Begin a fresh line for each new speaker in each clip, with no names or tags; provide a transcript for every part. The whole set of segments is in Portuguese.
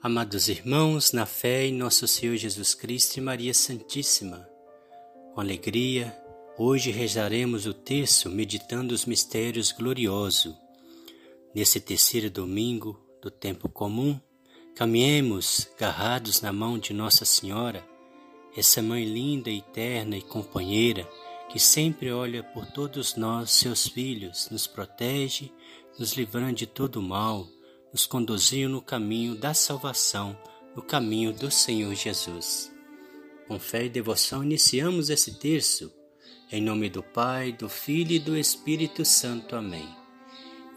Amados irmãos, na fé em nosso Senhor Jesus Cristo e Maria Santíssima, com alegria, hoje rezaremos o terço meditando os mistérios gloriosos. Nesse terceiro domingo do tempo comum, caminhemos garrados na mão de Nossa Senhora, essa mãe linda, eterna e companheira que sempre olha por todos nós, seus filhos, nos protege, nos livrando de todo mal nos conduziu no caminho da salvação, no caminho do Senhor Jesus. Com fé e devoção iniciamos esse terço. Em nome do Pai, do Filho e do Espírito Santo. Amém.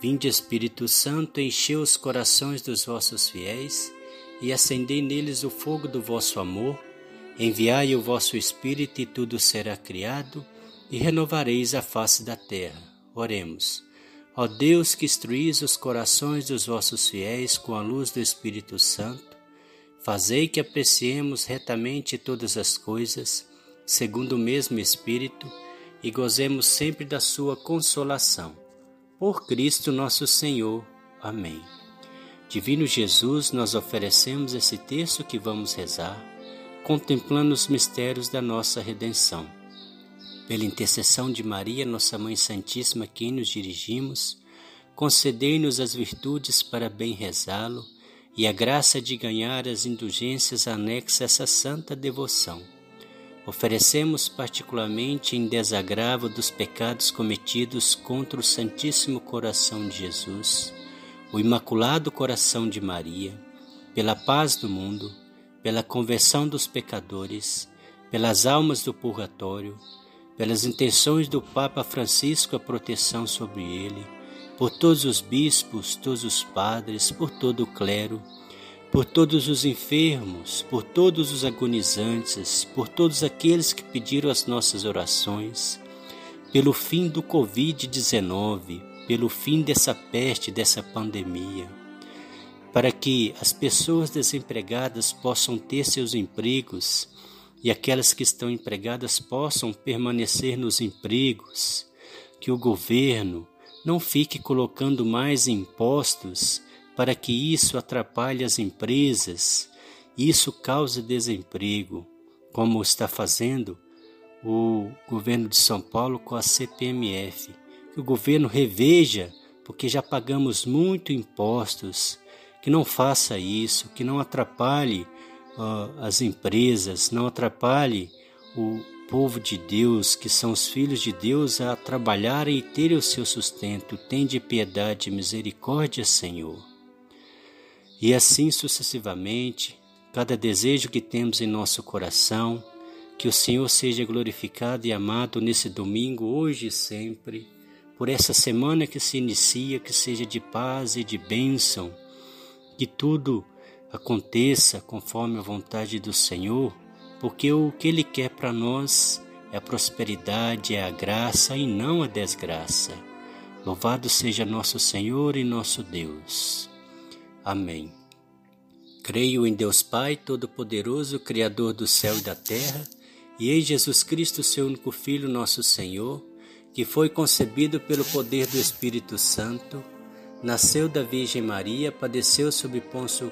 Vinde, Espírito Santo, enchei os corações dos vossos fiéis e acendei neles o fogo do vosso amor. Enviai o vosso Espírito e tudo será criado e renovareis a face da terra. Oremos. Ó Deus que instruís os corações dos vossos fiéis com a luz do Espírito Santo, fazei que apreciemos retamente todas as coisas, segundo o mesmo Espírito, e gozemos sempre da sua consolação. Por Cristo nosso Senhor. Amém. Divino Jesus, nós oferecemos esse texto que vamos rezar, contemplando os mistérios da nossa redenção pela intercessão de Maria, nossa Mãe Santíssima, quem nos dirigimos, concedei-nos as virtudes para bem rezá-lo e a graça de ganhar as indulgências anexas a essa santa devoção. Oferecemos particularmente em desagravo dos pecados cometidos contra o Santíssimo Coração de Jesus, o Imaculado Coração de Maria, pela paz do mundo, pela conversão dos pecadores, pelas almas do purgatório, pelas intenções do Papa Francisco a proteção sobre ele, por todos os bispos, todos os padres, por todo o clero, por todos os enfermos, por todos os agonizantes, por todos aqueles que pediram as nossas orações, pelo fim do Covid-19, pelo fim dessa peste, dessa pandemia, para que as pessoas desempregadas possam ter seus empregos e aquelas que estão empregadas possam permanecer nos empregos, que o governo não fique colocando mais impostos para que isso atrapalhe as empresas, isso cause desemprego, como está fazendo o governo de São Paulo com a CPMF. Que o governo reveja, porque já pagamos muito impostos, que não faça isso, que não atrapalhe as empresas, não atrapalhe o povo de Deus, que são os filhos de Deus, a trabalharem e terem o seu sustento. Tende piedade e misericórdia, Senhor. E assim sucessivamente, cada desejo que temos em nosso coração, que o Senhor seja glorificado e amado nesse domingo, hoje e sempre, por essa semana que se inicia, que seja de paz e de bênção, que tudo aconteça conforme a vontade do Senhor, porque o que Ele quer para nós é a prosperidade, é a graça e não a desgraça. Louvado seja nosso Senhor e nosso Deus. Amém. Creio em Deus Pai Todo-Poderoso, Criador do céu e da terra, e em Jesus Cristo, seu único Filho, nosso Senhor, que foi concebido pelo poder do Espírito Santo, nasceu da Virgem Maria, padeceu sob Pôncio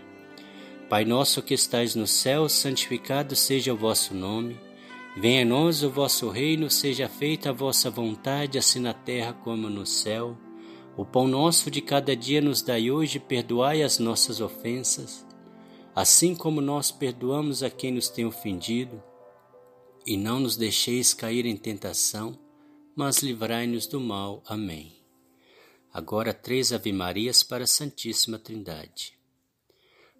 Pai nosso que estais no céu, santificado seja o vosso nome. Venha a nós o vosso reino, seja feita a vossa vontade, assim na terra como no céu. O pão nosso de cada dia nos dai hoje, perdoai as nossas ofensas, assim como nós perdoamos a quem nos tem ofendido. E não nos deixeis cair em tentação, mas livrai-nos do mal. Amém. Agora três Ave-Marias para a Santíssima Trindade.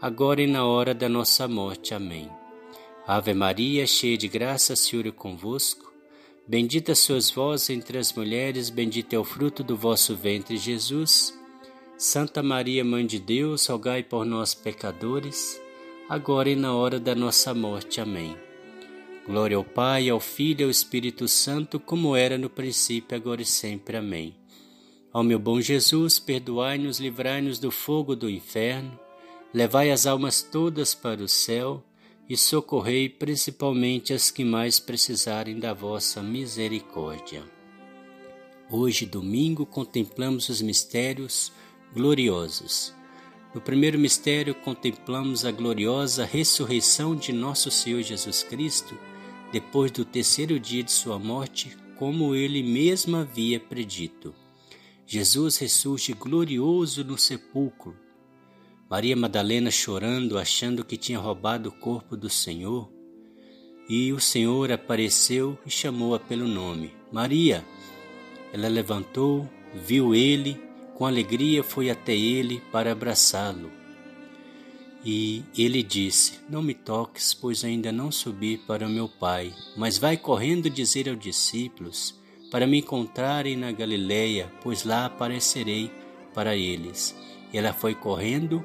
agora e na hora da nossa morte. Amém. Ave Maria, cheia de graça, o Senhor é convosco. Bendita sois vós entre as mulheres, bendito é o fruto do vosso ventre, Jesus. Santa Maria, Mãe de Deus, rogai por nós, pecadores, agora e na hora da nossa morte. Amém. Glória ao Pai, ao Filho e ao Espírito Santo, como era no princípio, agora e sempre. Amém. Ó meu bom Jesus, perdoai-nos, livrai-nos do fogo do inferno, levai as almas todas para o céu e socorrei principalmente as que mais precisarem da vossa misericórdia. Hoje, domingo, contemplamos os mistérios gloriosos. No primeiro mistério, contemplamos a gloriosa ressurreição de nosso Senhor Jesus Cristo, depois do terceiro dia de sua morte, como ele mesmo havia predito. Jesus ressurge glorioso no sepulcro, Maria Madalena chorando, achando que tinha roubado o corpo do Senhor. E o Senhor apareceu e chamou-a pelo nome: Maria. Ela levantou, viu ele, com alegria foi até ele para abraçá-lo. E ele disse: Não me toques, pois ainda não subi para o meu Pai, mas vai correndo dizer aos discípulos para me encontrarem na Galileia, pois lá aparecerei para eles. E ela foi correndo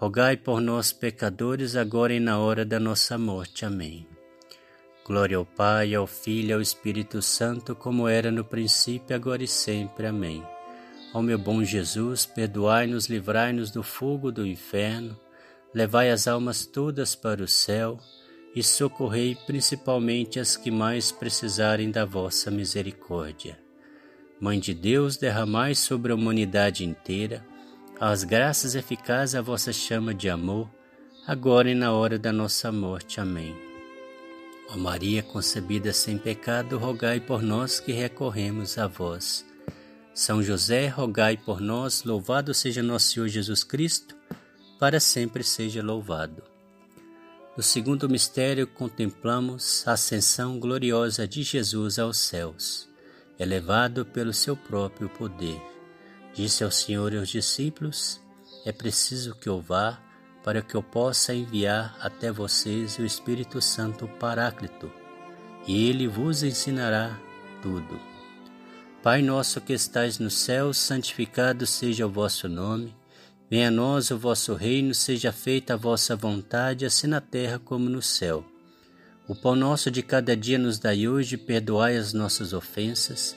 rogai por nós, pecadores, agora e na hora da nossa morte. Amém. Glória ao Pai, ao Filho e ao Espírito Santo, como era no princípio, agora e sempre. Amém. Ó meu bom Jesus, perdoai-nos, livrai-nos do fogo do inferno, levai as almas todas para o céu e socorrei principalmente as que mais precisarem da vossa misericórdia. Mãe de Deus, derramai sobre a humanidade inteira as graças eficazes à vossa chama de amor, agora e na hora da nossa morte. Amém. Ó Maria concebida sem pecado, rogai por nós que recorremos a vós. São José, rogai por nós, louvado seja nosso Senhor Jesus Cristo, para sempre seja louvado. No segundo mistério, contemplamos a ascensão gloriosa de Jesus aos céus, elevado pelo seu próprio poder. Disse ao Senhor e aos discípulos: É preciso que eu vá para que eu possa enviar até vocês o Espírito Santo Paráclito, e ele vos ensinará tudo. Pai nosso que estais no céu, santificado seja o vosso nome. Venha a nós o vosso reino, seja feita a vossa vontade, assim na terra como no céu. O pão nosso de cada dia nos dai hoje, perdoai as nossas ofensas,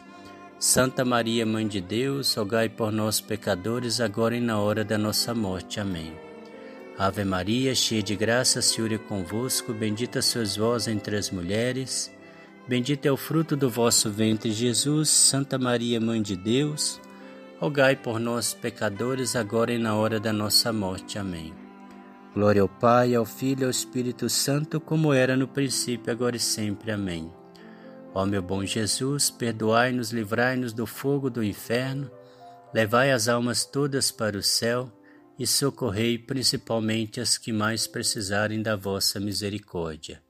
Santa Maria, Mãe de Deus, rogai por nós, pecadores, agora e na hora da nossa morte. Amém. Ave Maria, cheia de graça, o Senhor é convosco. Bendita sois vós entre as mulheres, bendito é o fruto do vosso ventre, Jesus. Santa Maria, Mãe de Deus, rogai por nós, pecadores, agora e na hora da nossa morte. Amém. Glória ao Pai, ao Filho e ao Espírito Santo, como era no princípio, agora e sempre. Amém. Ó meu bom Jesus, perdoai-nos, livrai-nos do fogo do inferno, levai as almas todas para o céu e socorrei principalmente as que mais precisarem da vossa misericórdia.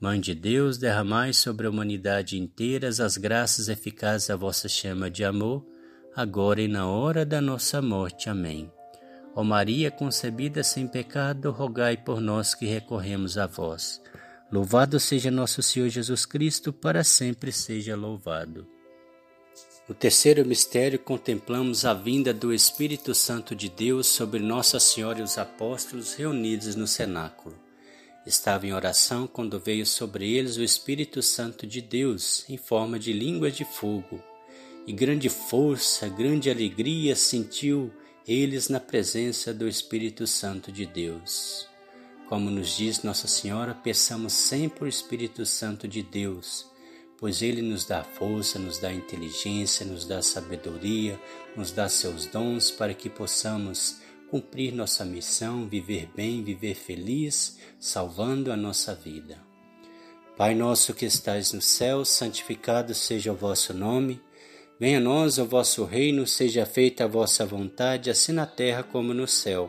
Mãe de Deus, derramai sobre a humanidade inteira as graças eficazes da vossa chama de amor, agora e na hora da nossa morte. Amém. Ó Maria concebida sem pecado, rogai por nós que recorremos a vós. Louvado seja nosso Senhor Jesus Cristo, para sempre seja louvado. No terceiro mistério, contemplamos a vinda do Espírito Santo de Deus sobre Nossa Senhora e os apóstolos reunidos no cenáculo. Estava em oração quando veio sobre eles o Espírito Santo de Deus, em forma de línguas de fogo. E grande força, grande alegria sentiu eles na presença do Espírito Santo de Deus. Como nos diz Nossa Senhora, peçamos sempre o Espírito Santo de Deus, pois Ele nos dá força, nos dá inteligência, nos dá sabedoria, nos dá seus dons para que possamos cumprir nossa missão, viver bem, viver feliz, salvando a nossa vida. Pai nosso que estais no céu, santificado seja o vosso nome. Venha a nós o vosso reino, seja feita a vossa vontade, assim na terra como no céu.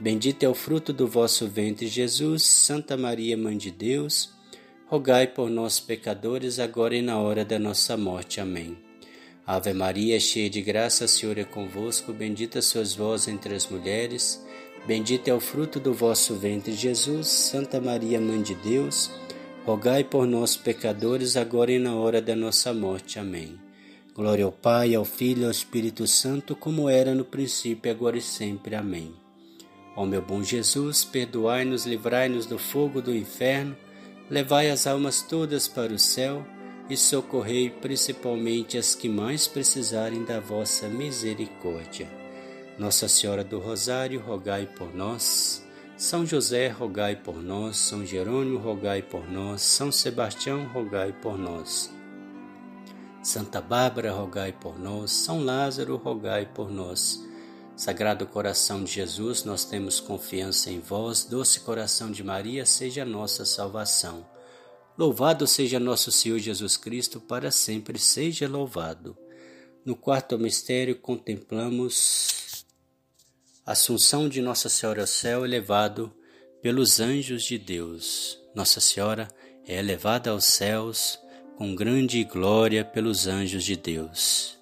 bendito é o fruto do vosso ventre, Jesus. Santa Maria, Mãe de Deus, rogai por nós, pecadores, agora e na hora da nossa morte. Amém. Ave Maria, cheia de graça, o Senhor é convosco, bendita sois vós entre as mulheres, bendito é o fruto do vosso ventre, Jesus. Santa Maria, Mãe de Deus, rogai por nós, pecadores, agora e na hora da nossa morte. Amém. Glória ao Pai, ao Filho e ao Espírito Santo, como era no princípio, agora e sempre. Amém. Ó meu bom Jesus, perdoai-nos, livrai-nos do fogo do inferno, levai as almas todas para o céu e socorrei principalmente as que mais precisarem da vossa misericórdia. Nossa Senhora do Rosário, rogai por nós. São José, rogai por nós. São Jerônimo, rogai por nós. São Sebastião, rogai por nós. Santa Bárbara, rogai por nós. São Lázaro, rogai por nós. Sagrado coração de Jesus, nós temos confiança em vós. Doce coração de Maria, seja a nossa salvação. Louvado seja nosso Senhor Jesus Cristo, para sempre seja louvado. No quarto mistério, contemplamos a Assunção de Nossa Senhora ao céu, elevado pelos anjos de Deus. Nossa Senhora é elevada aos céus com grande glória pelos anjos de Deus.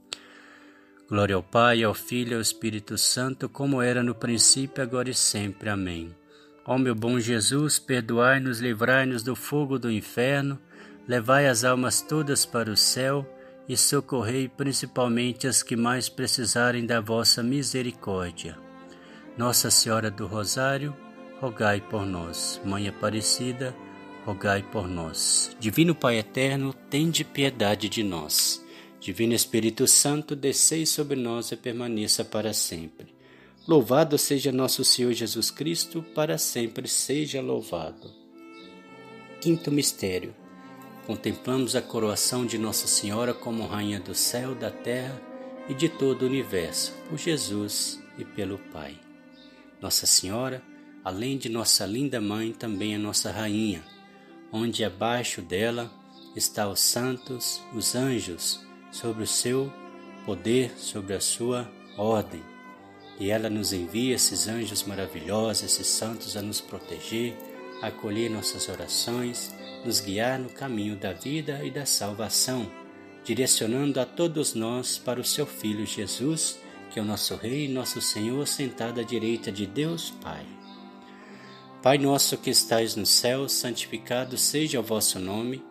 Glória ao Pai, ao Filho e ao Espírito Santo, como era no princípio, agora e sempre. Amém. Ó meu bom Jesus, perdoai-nos, livrai-nos do fogo do inferno, levai as almas todas para o céu e socorrei principalmente as que mais precisarem da vossa misericórdia. Nossa Senhora do Rosário, rogai por nós. Mãe Aparecida, rogai por nós. Divino Pai eterno, tende piedade de nós. Divino Espírito Santo, descei sobre nós e permaneça para sempre. Louvado seja nosso Senhor Jesus Cristo, para sempre seja louvado. Quinto mistério. Contemplamos a coroação de Nossa Senhora como Rainha do céu, da terra e de todo o universo, por Jesus e pelo Pai. Nossa Senhora, além de nossa linda mãe, também é nossa rainha onde abaixo dela está os santos, os anjos, sobre o seu poder, sobre a sua ordem. E ela nos envia esses anjos maravilhosos, esses santos a nos proteger, a acolher nossas orações, nos guiar no caminho da vida e da salvação, direcionando a todos nós para o seu Filho Jesus, que é o nosso Rei e nosso Senhor, sentado à direita de Deus Pai. Pai nosso que estais no céu, santificado seja o vosso nome.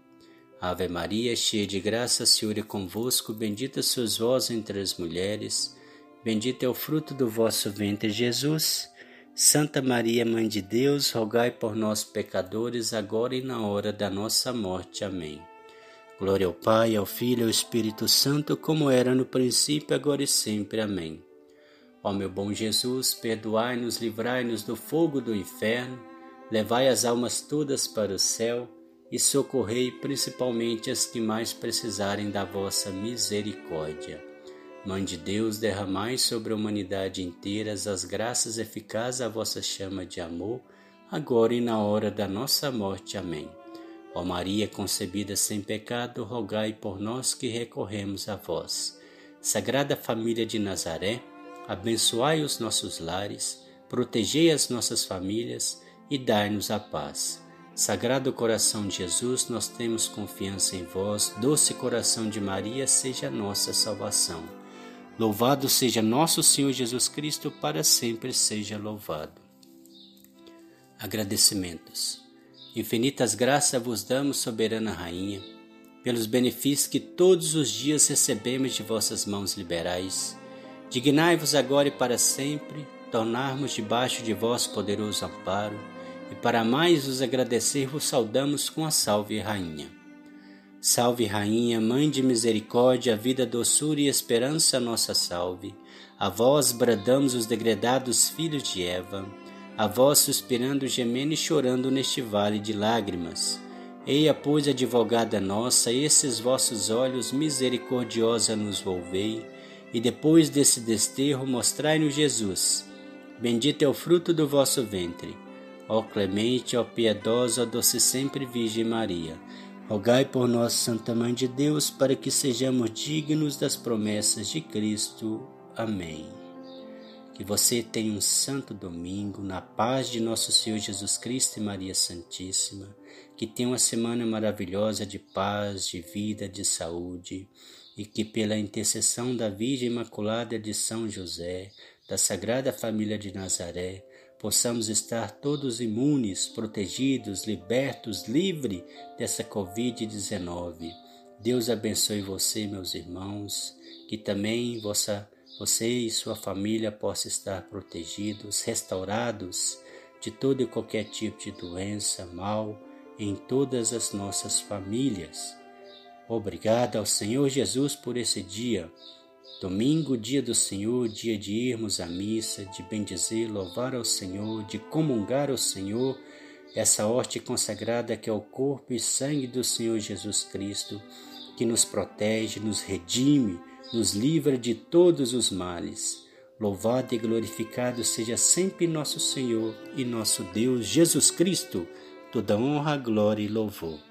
Ave Maria, cheia de graça, o Senhor é convosco, bendita sois vós entre as mulheres, bendito é o fruto do vosso ventre, Jesus. Santa Maria, Mãe de Deus, rogai por nós, pecadores, agora e na hora da nossa morte. Amém. Glória ao Pai, ao Filho e ao Espírito Santo, como era no princípio, agora e sempre. Amém. Ó meu bom Jesus, perdoai-nos, livrai-nos do fogo do inferno, levai as almas todas para o céu e socorrei principalmente as que mais precisarem da vossa misericórdia. Mãe de Deus, derramai sobre a humanidade inteira as graças eficazes à vossa chama de amor, agora e na hora da nossa morte. Amém. Ó Maria concebida sem pecado, rogai por nós que recorremos a vós. Sagrada Família de Nazaré, abençoai os nossos lares, protegei as nossas famílias e dai-nos a paz. Sagrado coração de Jesus, nós temos confiança em vós. Doce coração de Maria, seja nossa salvação. Louvado seja nosso Senhor Jesus Cristo, para sempre seja louvado. Agradecimentos. Infinitas graças vos damos, soberana Rainha, pelos benefícios que todos os dias recebemos de vossas mãos liberais. Dignai-vos agora e para sempre tornarmos debaixo de vosso poderoso amparo, e para mais vos agradecer vos saudamos com a salve Rainha. Salve, Rainha, Mãe de misericórdia, vida, doçura e esperança, nossa salve. A vós bradamos os degredados filhos de Eva, a vós suspirando, gemendo e chorando neste vale de lágrimas. Eia, pois, advogada nossa, esses vossos olhos misericordiosa nos volvei, e depois desse desterro mostrai-nos Jesus. Bendito é o fruto do vosso ventre. Ó clemente, ó piedosa, doce sempre Virgem Maria Rogai por nós, Santa Mãe de Deus, para que sejamos dignos das promessas de Cristo. Amém. Que você tenha um santo domingo na paz de nosso Senhor Jesus Cristo e Maria Santíssima. Que tenha uma semana maravilhosa de paz, de vida, de saúde. E que pela intercessão da Virgem Imaculada de São José, da Sagrada Família de Nazaré, possamos estar todos imunes, protegidos, libertos, livres dessa Covid-19. Deus abençoe você, meus irmãos, que também vossa, você e sua família possam estar protegidos, restaurados de todo e qualquer tipo de doença, mal em todas as nossas famílias. Obrigado ao Senhor Jesus por esse dia Domingo, dia do Senhor, dia de irmos à missa, de bendizer, louvar ao Senhor, de comungar ao Senhor, essa horte consagrada que é o corpo e sangue do Senhor Jesus Cristo, que nos protege, nos redime, nos livra de todos os males. Louvado e glorificado seja sempre nosso Senhor e nosso Deus Jesus Cristo, toda honra, glória e louvor.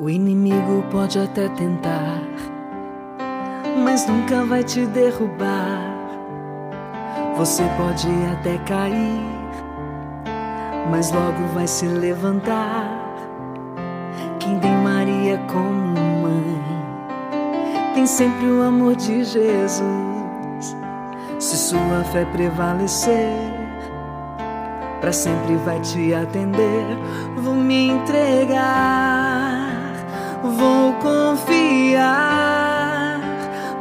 O inimigo pode até tentar, mas nunca vai te derrubar. Você pode até cair, mas logo vai se levantar. Quem tem Maria como mãe, tem sempre o amor de Jesus. Se sua fé prevalecer, para sempre vai te atender. Vou me entregar, confiar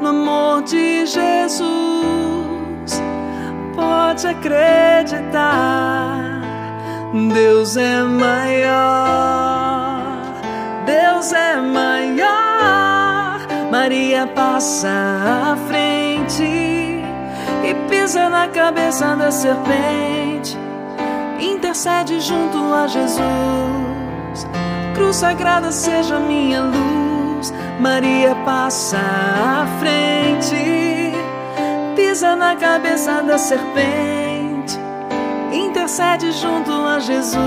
no amor de Jesus pode acreditar. Deus é maior, Deus é maior. Maria passa à frente e pisa na cabeça da serpente. Intercede junto a Jesus. Cruz sagrada seja minha luz. Maria passa à frente pisa na cabeça da serpente, intercede junto a Jesus.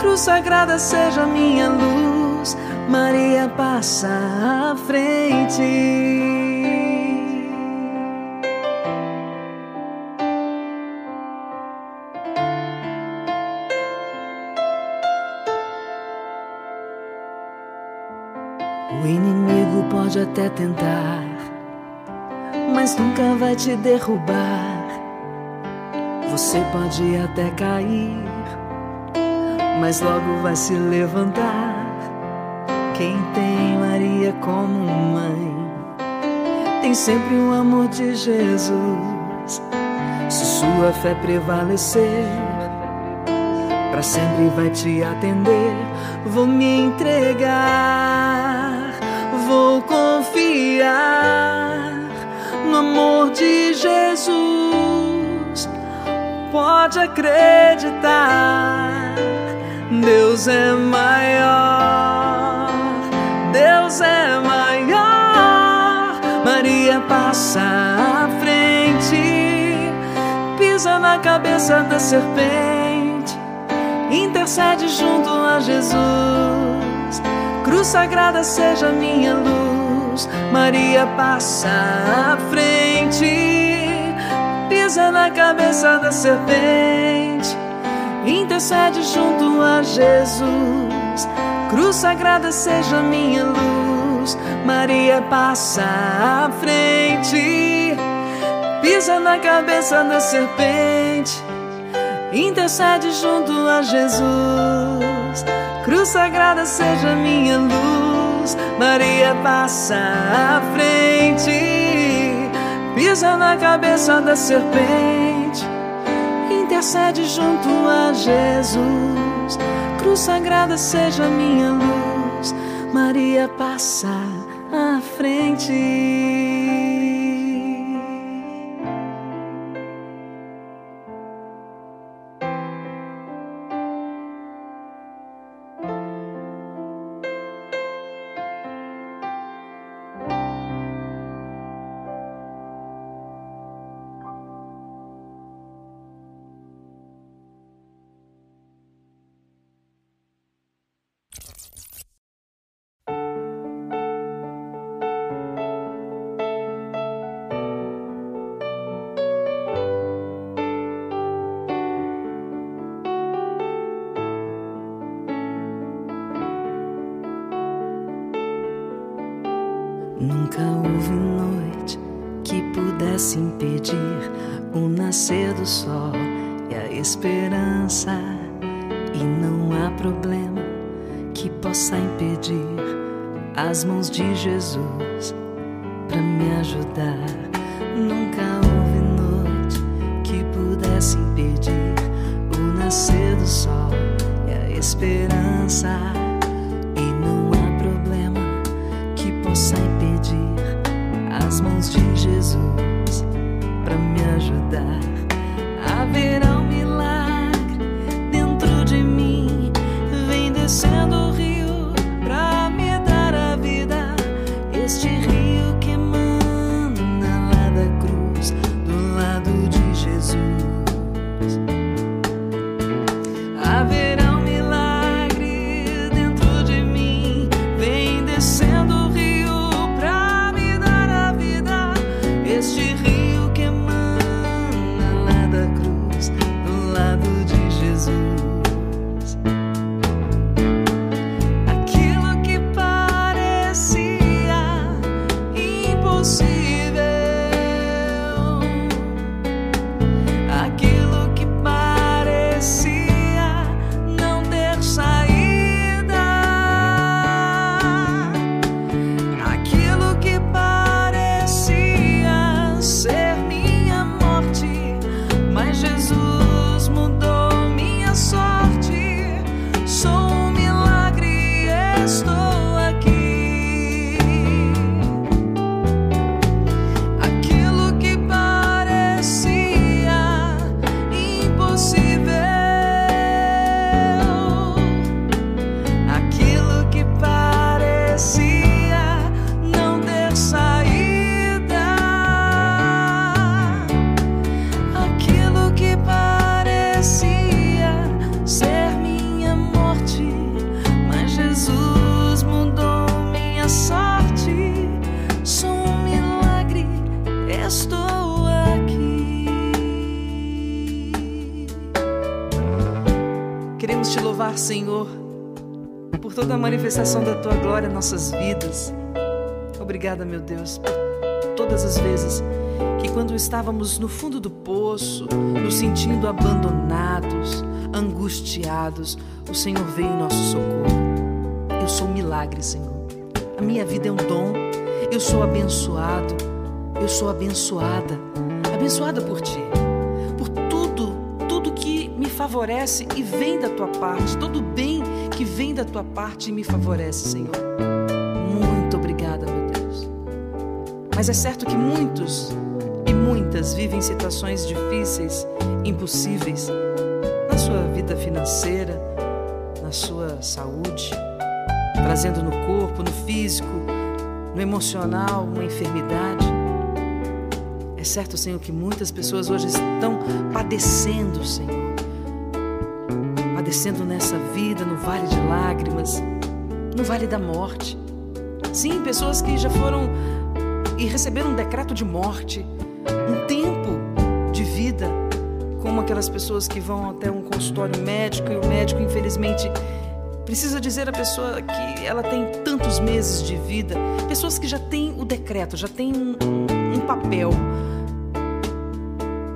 Cruz sagrada seja minha luz, Maria passa à frente. Até tentar mas nunca vai te derrubar. Você pode até cair, mas logo vai se levantar. Quem tem Maria como mãe, tem sempre o amor de Jesus. Se sua fé prevalecer, para sempre vai te atender. Vou me entregar, vou confiar no amor de Jesus. Pode acreditar, Deus é maior, Deus é maior. Maria passa à frente, pisa na cabeça da serpente, intercede junto a Jesus. Cruz sagrada seja minha luz Maria passa à frente, pisa na cabeça da serpente, intercede junto a Jesus. Cruz sagrada seja minha luz. Maria passa à frente, pisa na cabeça da serpente, intercede junto a Jesus. Cruz sagrada seja minha luz. Maria passa à frente, pisa na cabeça da serpente, intercede junto a Jesus. Cruz sagrada seja minha luz, Maria passa à frente. Por toda a manifestação da tua glória em nossas vidas. Obrigada, meu Deus, por todas as vezes que, quando estávamos no fundo do poço, nos sentindo abandonados, angustiados, o Senhor veio em nosso socorro. Eu sou um milagre, Senhor. A minha vida é um dom. Eu sou abençoado. Eu sou abençoada. Abençoada por ti. Por tudo, tudo que me favorece e vem da tua parte. Todo bem vem da tua parte e me favorece, Senhor. Muito obrigada, meu Deus. Mas é certo que muitos e muitas vivem situações difíceis, impossíveis, na sua vida financeira, na sua saúde trazendo no corpo, no físico, no emocional, uma enfermidade. É certo, Senhor, que muitas pessoas hoje estão padecendo, Senhor. Padecendo nessa vida, no vale de lágrimas, no vale da morte. Sim, pessoas que já foram e receberam um decreto de morte, um tempo de vida, como aquelas pessoas que vão até um consultório médico e o médico, infelizmente, Precisa dizer à pessoa que ela tem tantos meses de vida. Pessoas que já têm o decreto, já têm um, um papel,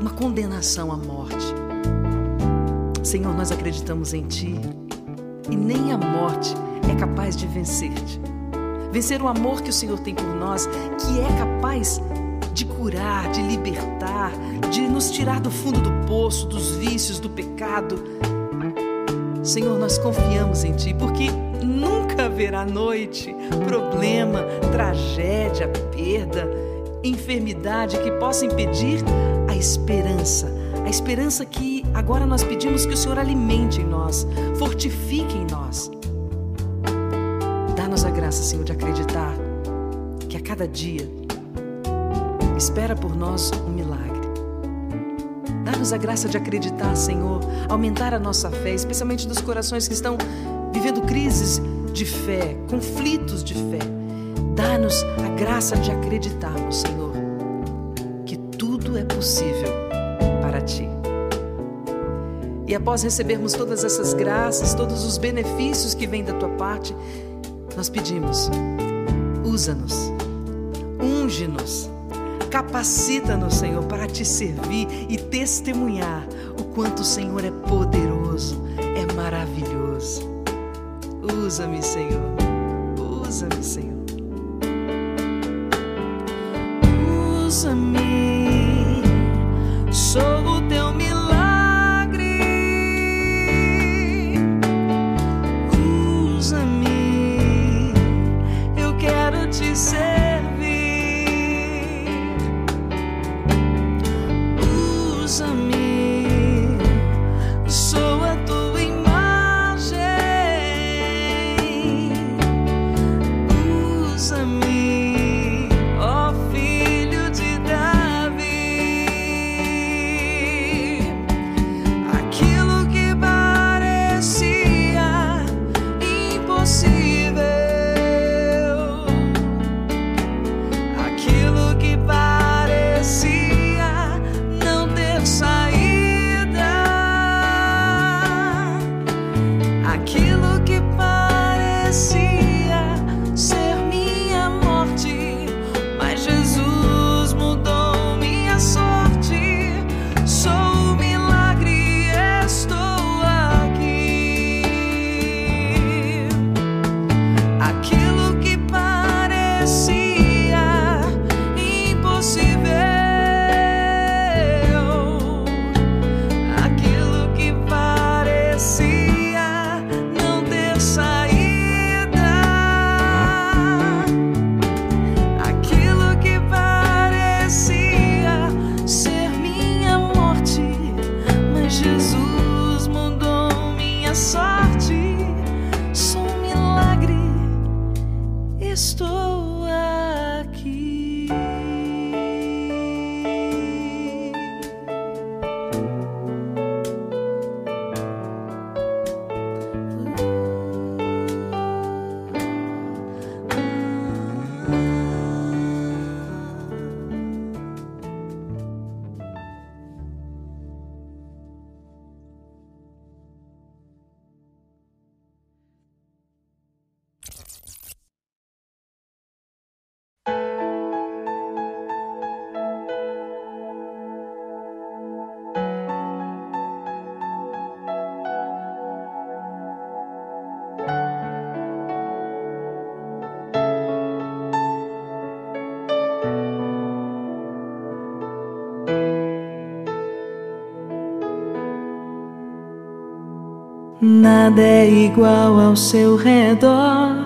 uma condenação à morte. Senhor, nós acreditamos em Ti e nem a morte é capaz de vencer-te. Vencer o amor que o Senhor tem por nós, que é capaz de curar, de libertar, de nos tirar do fundo do poço, dos vícios, do pecado Senhor, nós confiamos em Ti, porque nunca haverá noite, problema, tragédia, perda, enfermidade que possa impedir a esperança. A esperança que agora nós pedimos que o Senhor alimente em nós, fortifique em nós. Dá-nos a graça, Senhor, de acreditar que a cada dia espera por nós um milagre. Dá-nos a graça de acreditar, Senhor, aumentar a nossa fé, especialmente dos corações que estão vivendo crises de fé, conflitos de fé. Dá-nos a graça de acreditarmos, Senhor, que tudo é possível E após recebermos todas essas graças, todos os benefícios que vêm da Tua parte, nós pedimos: usa-nos, unge-nos Capacita-nos, Senhor, para te servir e testemunhar o quanto o Senhor é poderoso, é maravilhoso. Usa-me, Senhor. Usa-me, Senhor. Usa-me. Sou o teu milagre. Nada é igual ao seu redor.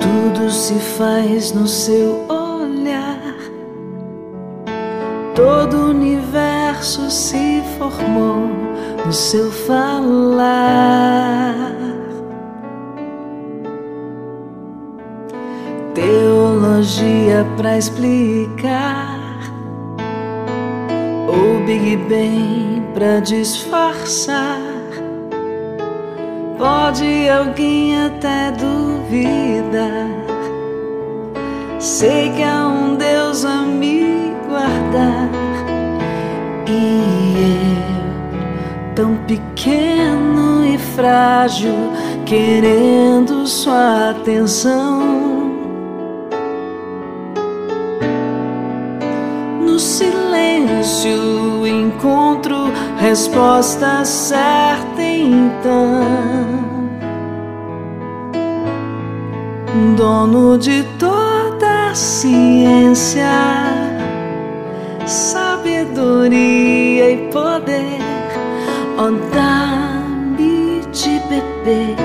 Tudo se faz no seu olhar. Todo o universo se formou no seu falar. Teologia para explicar o Big Bang pra disfarçar. Pode alguém até duvidar. Sei que há um Deus a me guardar. E eu, tão pequeno e frágil, querendo sua atenção. No silêncio encontro resposta certa então. Dono de toda a ciência, sabedoria e poder, ó, dá-me de beber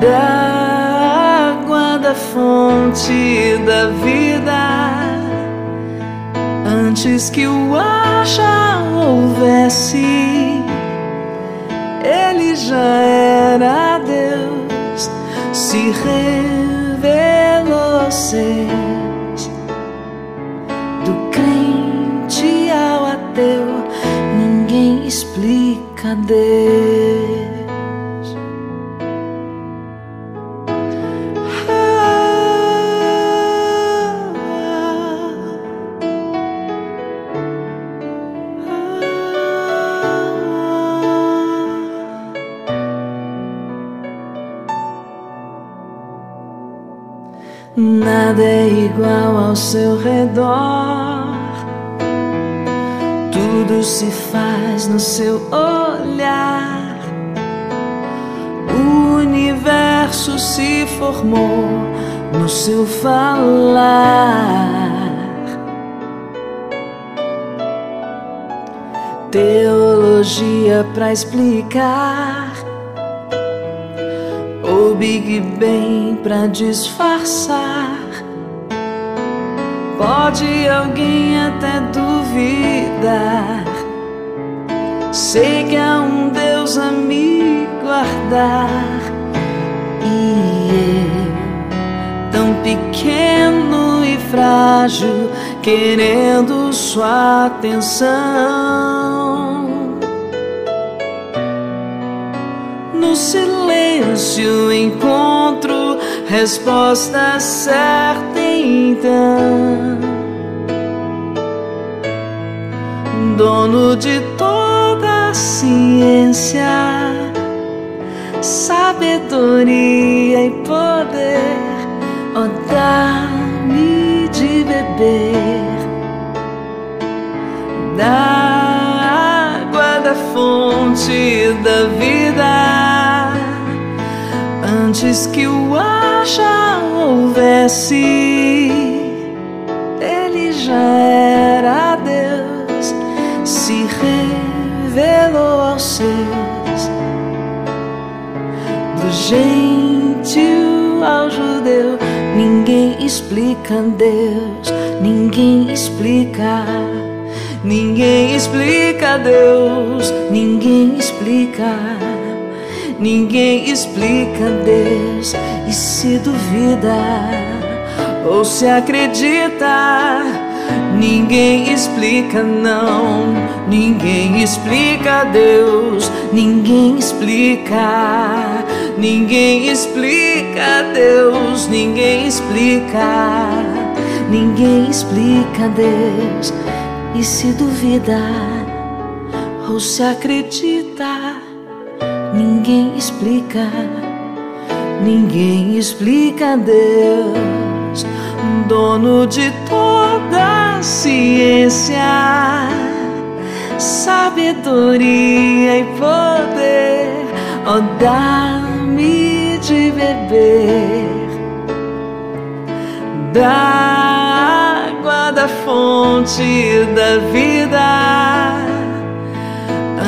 da água da fonte da vida antes que o ar já houvesse, ele já era Deus, se revelou seus. Do crente ao ateu, ninguém explica Deus. Ao seu redor. Tudo se faz no seu olhar. O universo se formou no seu falar. Teologia para explicar o Big Bang pra disfarçar. Pode alguém até duvidar. Sei que há um Deus a me guardar. E eu, tão pequeno e frágil, querendo sua atenção. No silêncio encontro resposta certa então. Dono de toda a ciência, sabedoria e poder, ó, dá-me de beber da água da fonte da vida antes que o ar já houvesse, ele já era Deus, se revelou aos seus, do gentil ao judeu. Ninguém explica Deus, ninguém explica. Ninguém explica Deus, ninguém explica. Ninguém explica Deus e se duvida ou se acredita. Ninguém explica, não. Ninguém explica Deus. Ninguém explica. Ninguém explica Deus. Ninguém explica. Ninguém explica Deus. E se duvida ou se acredita, ninguém explica. Ninguém explica Deus, dono de toda ciência, sabedoria e poder. Oh, dá-me de beber da água da fonte da vida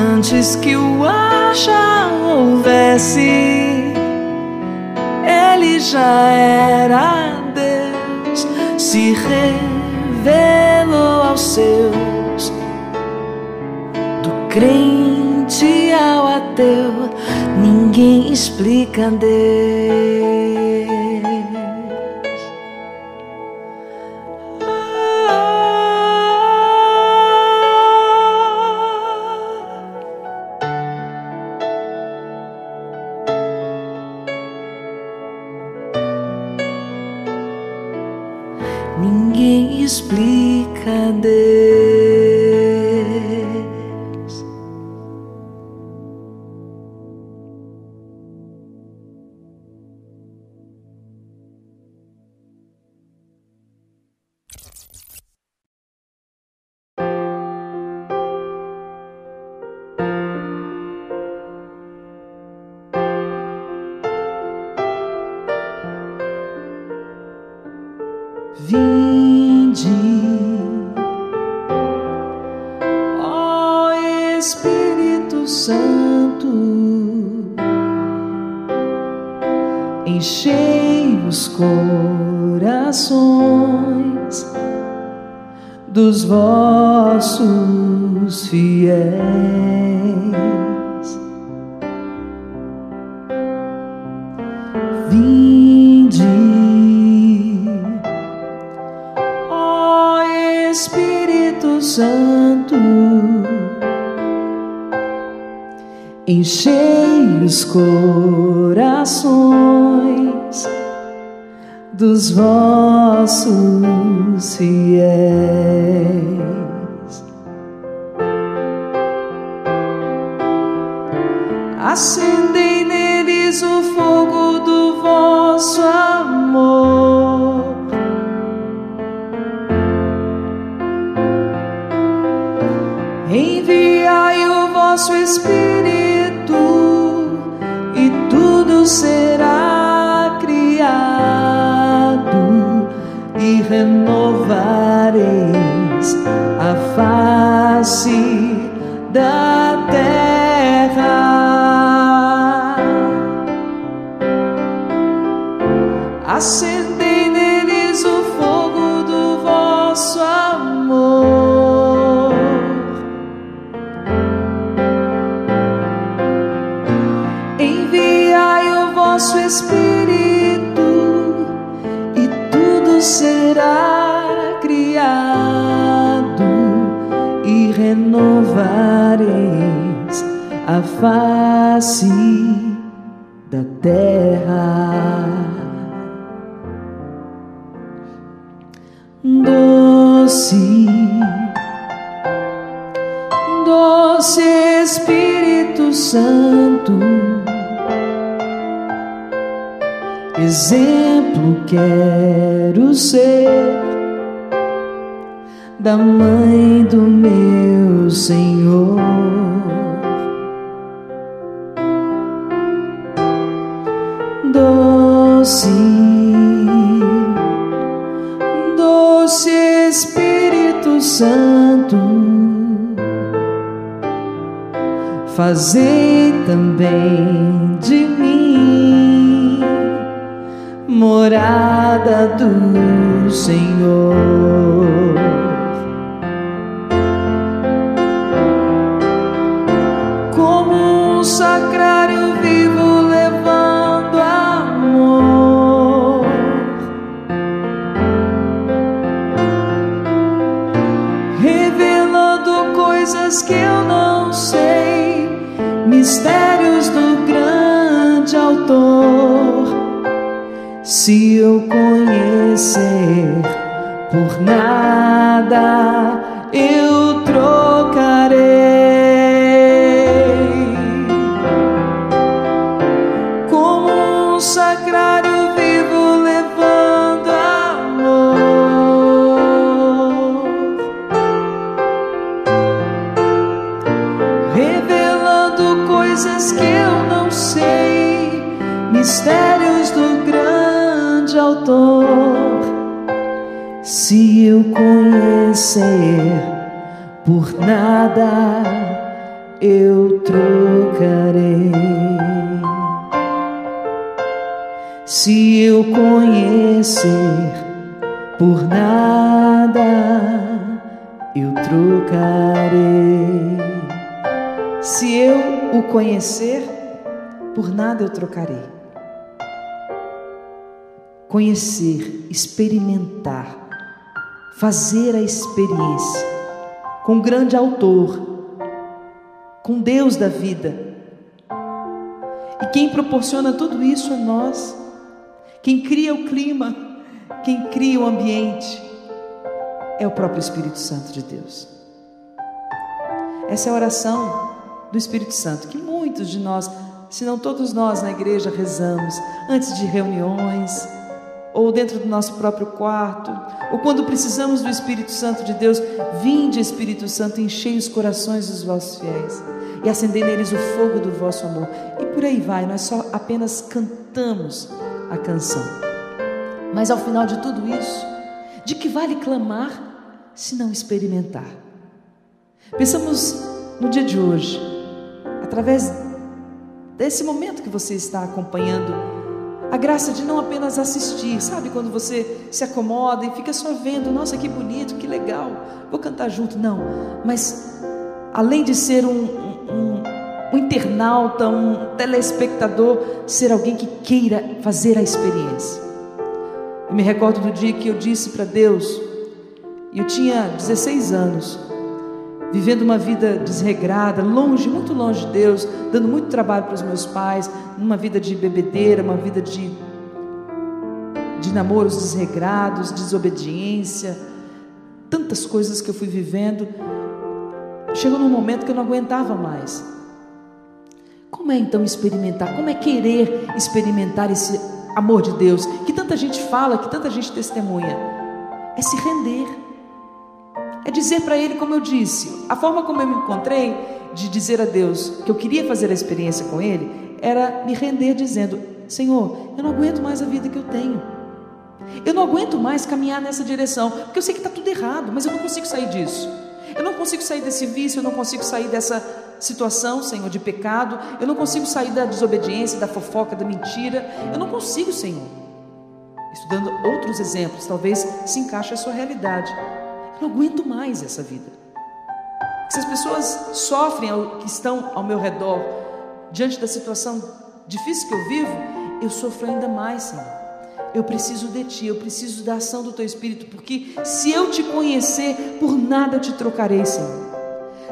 Antes que o já houvesse, ele já era Deus, se revelou aos seus, do crente ao ateu, ninguém explica Deus. Vinde, ó Espírito Santo, enchei os corações dos vossos fiéis. Enchei os corações dos vossos fiéis. Acendei sacrário vivo levando amor. Revelando coisas que eu não sei, mistérios do grande autor. Se eu conhecer por nada, eu Conhecer por nada, eu trocarei. Se eu conhecer por nada, eu trocarei. Se eu o conhecer, por nada eu trocarei. Conhecer, experimentar, fazer a experiência com o grande autor, com Deus da vida. E quem proporciona tudo isso é nós, quem cria o clima, quem cria o ambiente, é o próprio Espírito Santo de Deus. Essa é a oração do Espírito Santo que muitos de nós, se não todos nós na igreja, rezamos antes de reuniões ou dentro do nosso próprio quarto, ou quando precisamos do Espírito Santo de Deus, vinde Espírito Santo, enchei os corações dos vossos fiéis e acendei neles o fogo do vosso amor. E por aí vai, nós só apenas cantamos a canção. Mas ao final de tudo isso, de que vale clamar se não experimentar? Pensamos no dia de hoje, através desse momento que você está acompanhando a graça de não apenas assistir, sabe? Quando você se acomoda e fica só vendo, nossa, que bonito, que legal, vou cantar junto. Não, mas além de ser um, um, um internauta, um telespectador, ser alguém que queira fazer a experiência. Eu me recordo do dia que eu disse para Deus, eu tinha 16 anos, vivendo uma vida desregrada, longe, muito longe de Deus, dando muito trabalho para os meus pais, uma vida de bebedeira, uma vida de, de namoros desregrados, desobediência, tantas coisas que eu fui vivendo. Chegou num momento que eu não aguentava mais. Como é então experimentar? Como é querer experimentar esse amor de Deus que tanta gente fala, que tanta gente testemunha? É se render é dizer para Ele, como eu disse, a forma como eu me encontrei de dizer a Deus que eu queria fazer a experiência com Ele era me render dizendo: Senhor, eu não aguento mais a vida que eu tenho. Eu não aguento mais caminhar nessa direção, porque eu sei que está tudo errado, mas eu não consigo sair disso. Eu não consigo sair desse vício, eu não consigo sair dessa situação, Senhor, de pecado. Eu não consigo sair da desobediência, da fofoca, da mentira. Eu não consigo, Senhor. Estudando outros exemplos, talvez se encaixe a sua realidade. Não aguento mais essa vida. Se as pessoas sofrem que estão ao meu redor, diante da situação difícil que eu vivo, eu sofro ainda mais, Senhor. Eu preciso de Ti, eu preciso da ação do Teu Espírito, porque se eu te conhecer, por nada eu te trocarei, Senhor.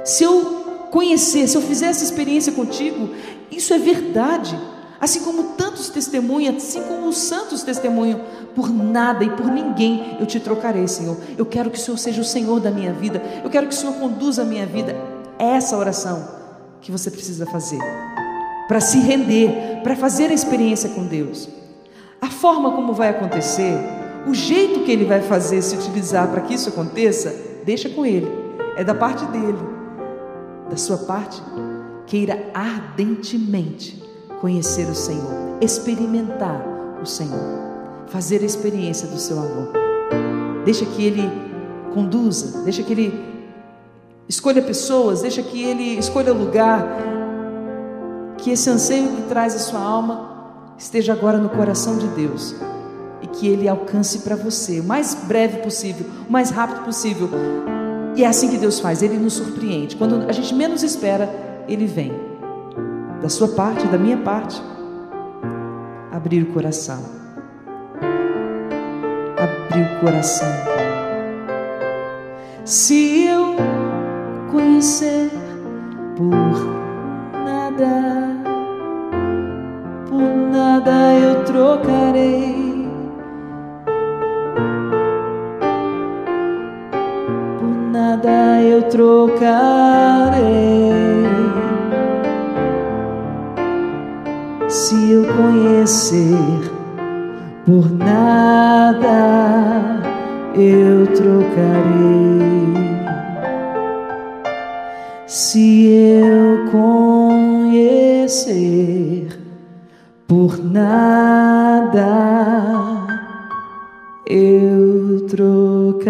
Se eu conhecer, se eu fizer essa experiência contigo, isso é verdade. Assim como tantos testemunham, assim como os santos testemunham, por nada e por ninguém eu te trocarei, Senhor. Eu quero que o Senhor seja o Senhor da minha vida. Eu quero que o Senhor conduza a minha vida. É essa oração que você precisa fazer para se render, para fazer a experiência com Deus. A forma como vai acontecer, o jeito que ele vai fazer se utilizar para que isso aconteça, deixa com ele. É da parte dele. Da sua parte, queira ardentemente conhecer o Senhor, experimentar o Senhor fazer a experiência do seu amor. Deixa que Ele conduza, deixa que Ele escolha pessoas, deixa que Ele escolha lugar. Que esse anseio que traz a sua alma esteja agora no coração de Deus e que Ele alcance para você o mais breve possível, o mais rápido possível. E é assim que Deus faz, Ele nos surpreende. Quando a gente menos espera, Ele vem. Da sua parte, da minha parte, abrir o coração abrir o coração. Se eu conhecer por nada, por nada eu trocarei. Por nada eu trocarei. Se eu conhecer por nada eu trocarei. Se eu conhecer, por nada eu trocarei.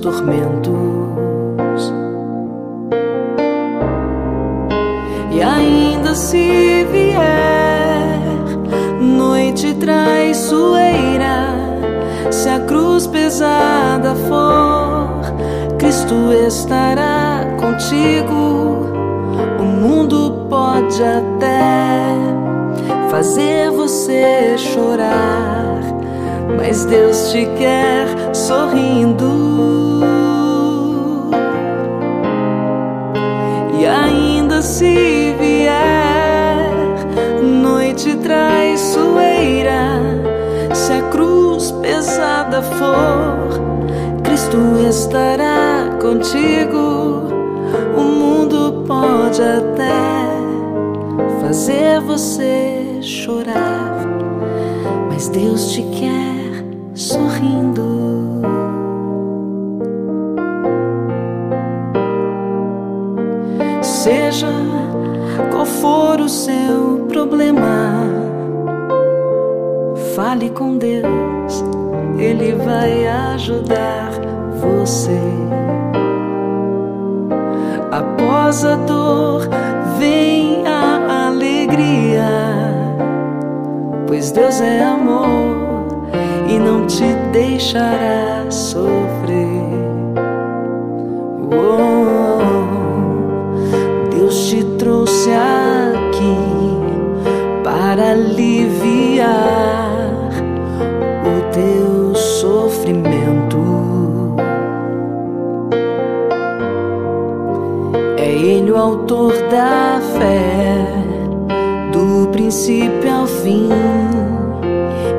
Tormentos. E ainda se vier noite traiçoeira, se a cruz pesada for, Cristo estará contigo. O mundo pode até fazer você chorar, mas Deus te quer sorrindo. For, Cristo estará contigo. O mundo pode até fazer você chorar, mas Deus te quer sorrindo. Seja qual for o seu problema, fale com Deus, ajudar você. Após a dor vem a alegria, pois Deus é amor e não te deixará sofrer. Oh, Deus te trouxe aqui para aliviar autor da fé, do princípio ao fim,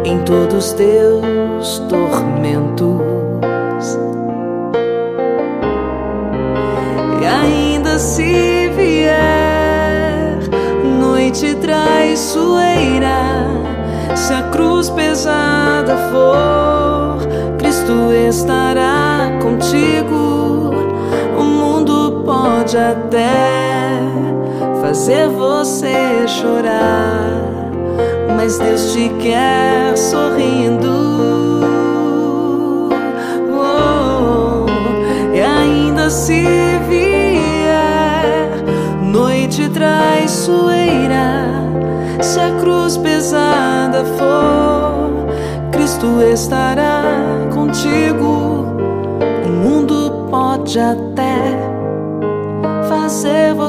em todos os teus tormentos. E ainda se vier noite traiçoeira, se a cruz pesada for, Cristo estará contigo. Pode até fazer você chorar, mas Deus te quer sorrindo. Oh, e ainda se vier noite traiçoeira, se a cruz pesada for, Cristo estará contigo. O mundo pode até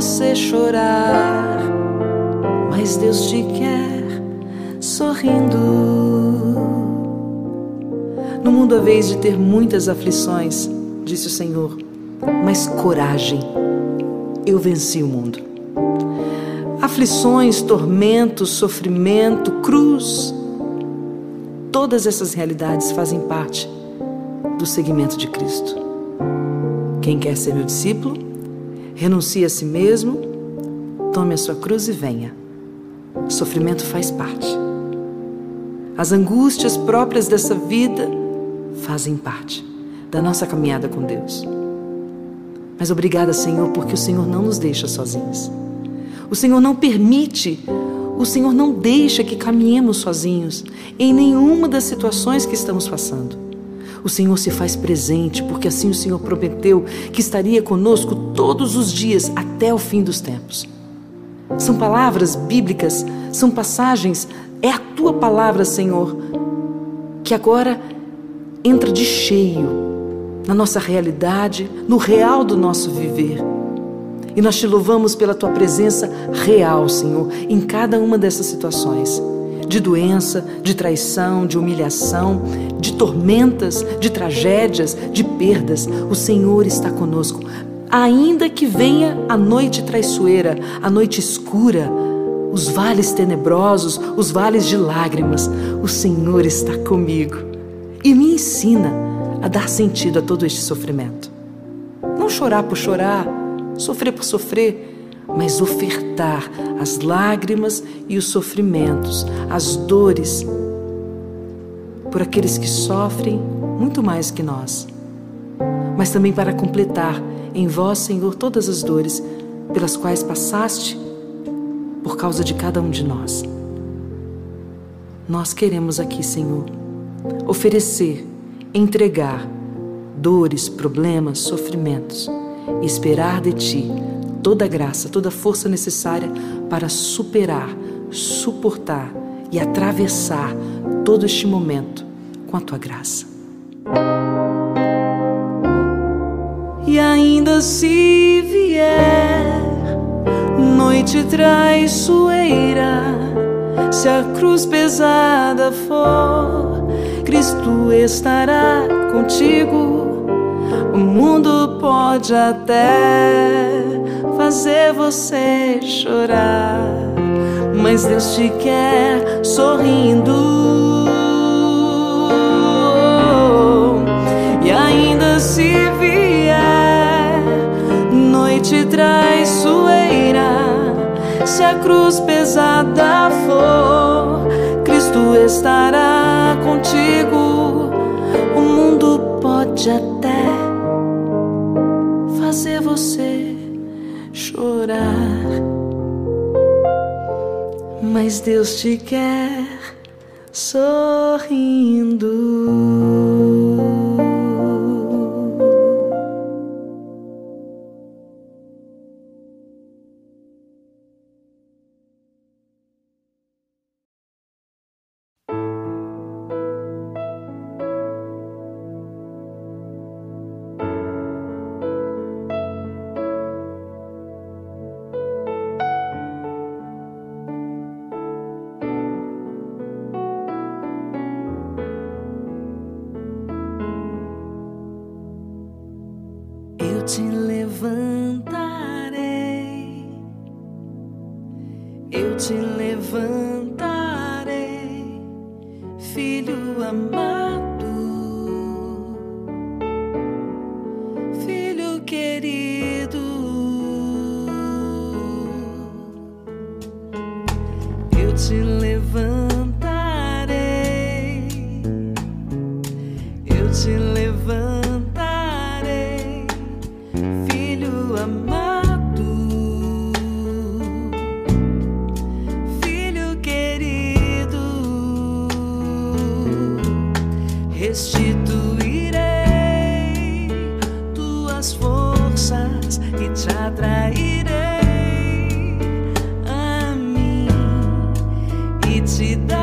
você chorar, mas Deus te quer sorrindo. No mundo, a vez de ter muitas aflições, disse o Senhor, mas coragem, eu venci o mundo. Aflições, tormentos, sofrimento, cruz, todas essas realidades fazem parte do seguimento de Cristo. Quem quer ser meu discípulo, renuncie a si mesmo, tome a sua cruz e venha. Sofrimento faz parte. As angústias próprias dessa vida fazem parte da nossa caminhada com Deus. Mas obrigada, Senhor, porque o Senhor não nos deixa sozinhos. O Senhor não permite, o Senhor não deixa que caminhemos sozinhos em nenhuma das situações que estamos passando. O Senhor se faz presente, porque assim o Senhor prometeu que estaria conosco todos os dias até o fim dos tempos. São palavras bíblicas, são passagens, é a tua palavra, Senhor, que agora entra de cheio na nossa realidade, no real do nosso viver. E nós te louvamos pela tua presença real, Senhor, em cada uma dessas situações de doença, de traição, de humilhação, de tormentas, de tragédias, de perdas. O Senhor está conosco. Ainda que venha a noite traiçoeira, a noite escura, os vales tenebrosos, os vales de lágrimas, o Senhor está comigo e me ensina a dar sentido a todo este sofrimento. Não chorar por chorar, sofrer por sofrer, mas ofertar as lágrimas e os sofrimentos, as dores, por aqueles que sofrem muito mais que nós, mas também para completar em vós, Senhor, todas as dores pelas quais passaste por causa de cada um de nós. Nós queremos aqui, Senhor, oferecer, entregar dores, problemas, sofrimentos e esperar de Ti toda a graça, toda a força necessária para superar, suportar e atravessar todo este momento com a tua graça. E ainda se vier noite traiçoeira, se a cruz pesada for, Cristo estará contigo. O mundo pode até fazer você chorar, mas Deus te quer sorrindo. E ainda se vier noite traiçoeira, se a cruz pesada for, Cristo estará contigo. O mundo pode até fazer você chorar, mas Deus te quer sorrindo. gratidão.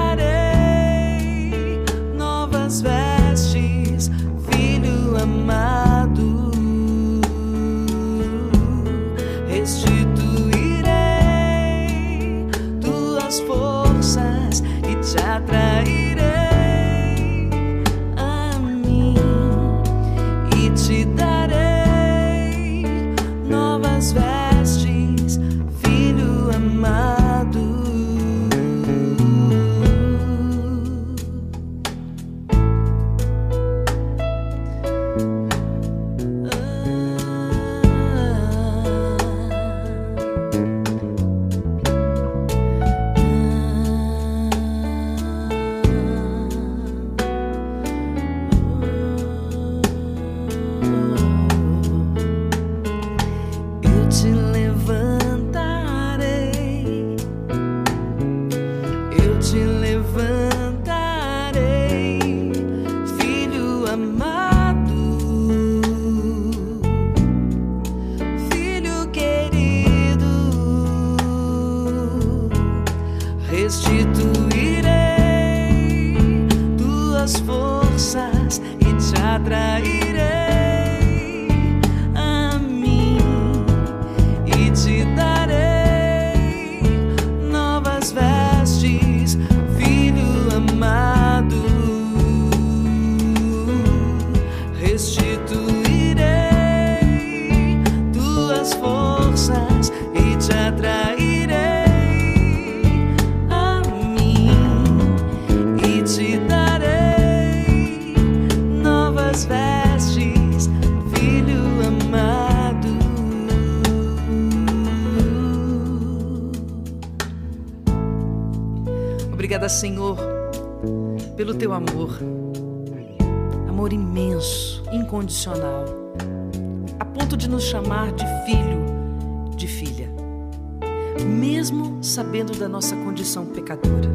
Condição pecadora.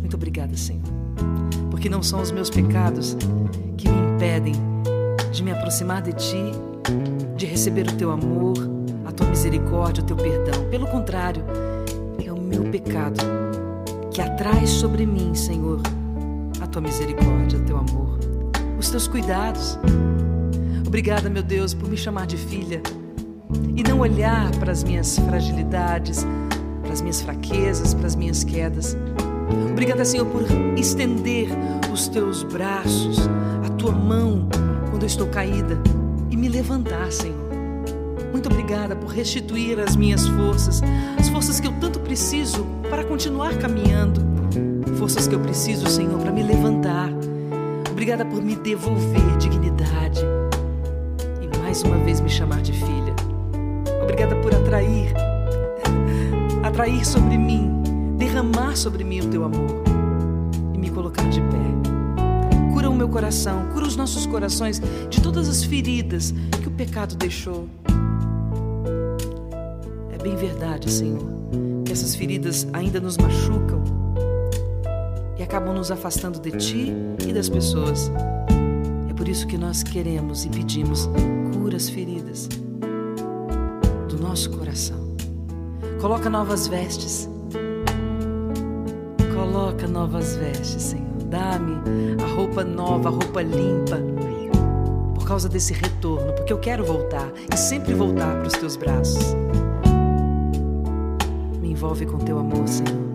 Muito obrigada, Senhor, porque não são os meus pecados que me impedem de me aproximar de Ti, de receber o Teu amor, a Tua misericórdia, o Teu perdão. Pelo contrário, é o meu pecado que atrai sobre mim, Senhor, a Tua misericórdia, o Teu amor, os Teus cuidados. Obrigada, meu Deus, por me chamar de filha e não olhar para as minhas fragilidades, minhas fraquezas, para as minhas quedas. Obrigada, Senhor, por estender os teus braços, a tua mão quando eu estou caída e me levantar, Senhor. Muito obrigada por restituir as minhas forças, as forças que eu tanto preciso para continuar caminhando, forças que eu preciso, Senhor, para me levantar. Obrigada por me devolver dignidade e mais uma vez me chamar de filha. Obrigada por atrair, atrair sobre mim, derramar sobre mim o teu amor e me colocar de pé. Cura o meu coração, cura os nossos corações de todas as feridas que o pecado deixou. É bem verdade, Senhor, que essas feridas ainda nos machucam e acabam nos afastando de Ti e das pessoas. É por isso que nós queremos e pedimos cura as feridas do nosso coração. Coloca novas vestes. Coloca novas vestes, Senhor. Dá-me a roupa nova, a roupa limpa. Por causa desse retorno, porque eu quero voltar e sempre voltar para os teus braços. Me envolve com teu amor, Senhor.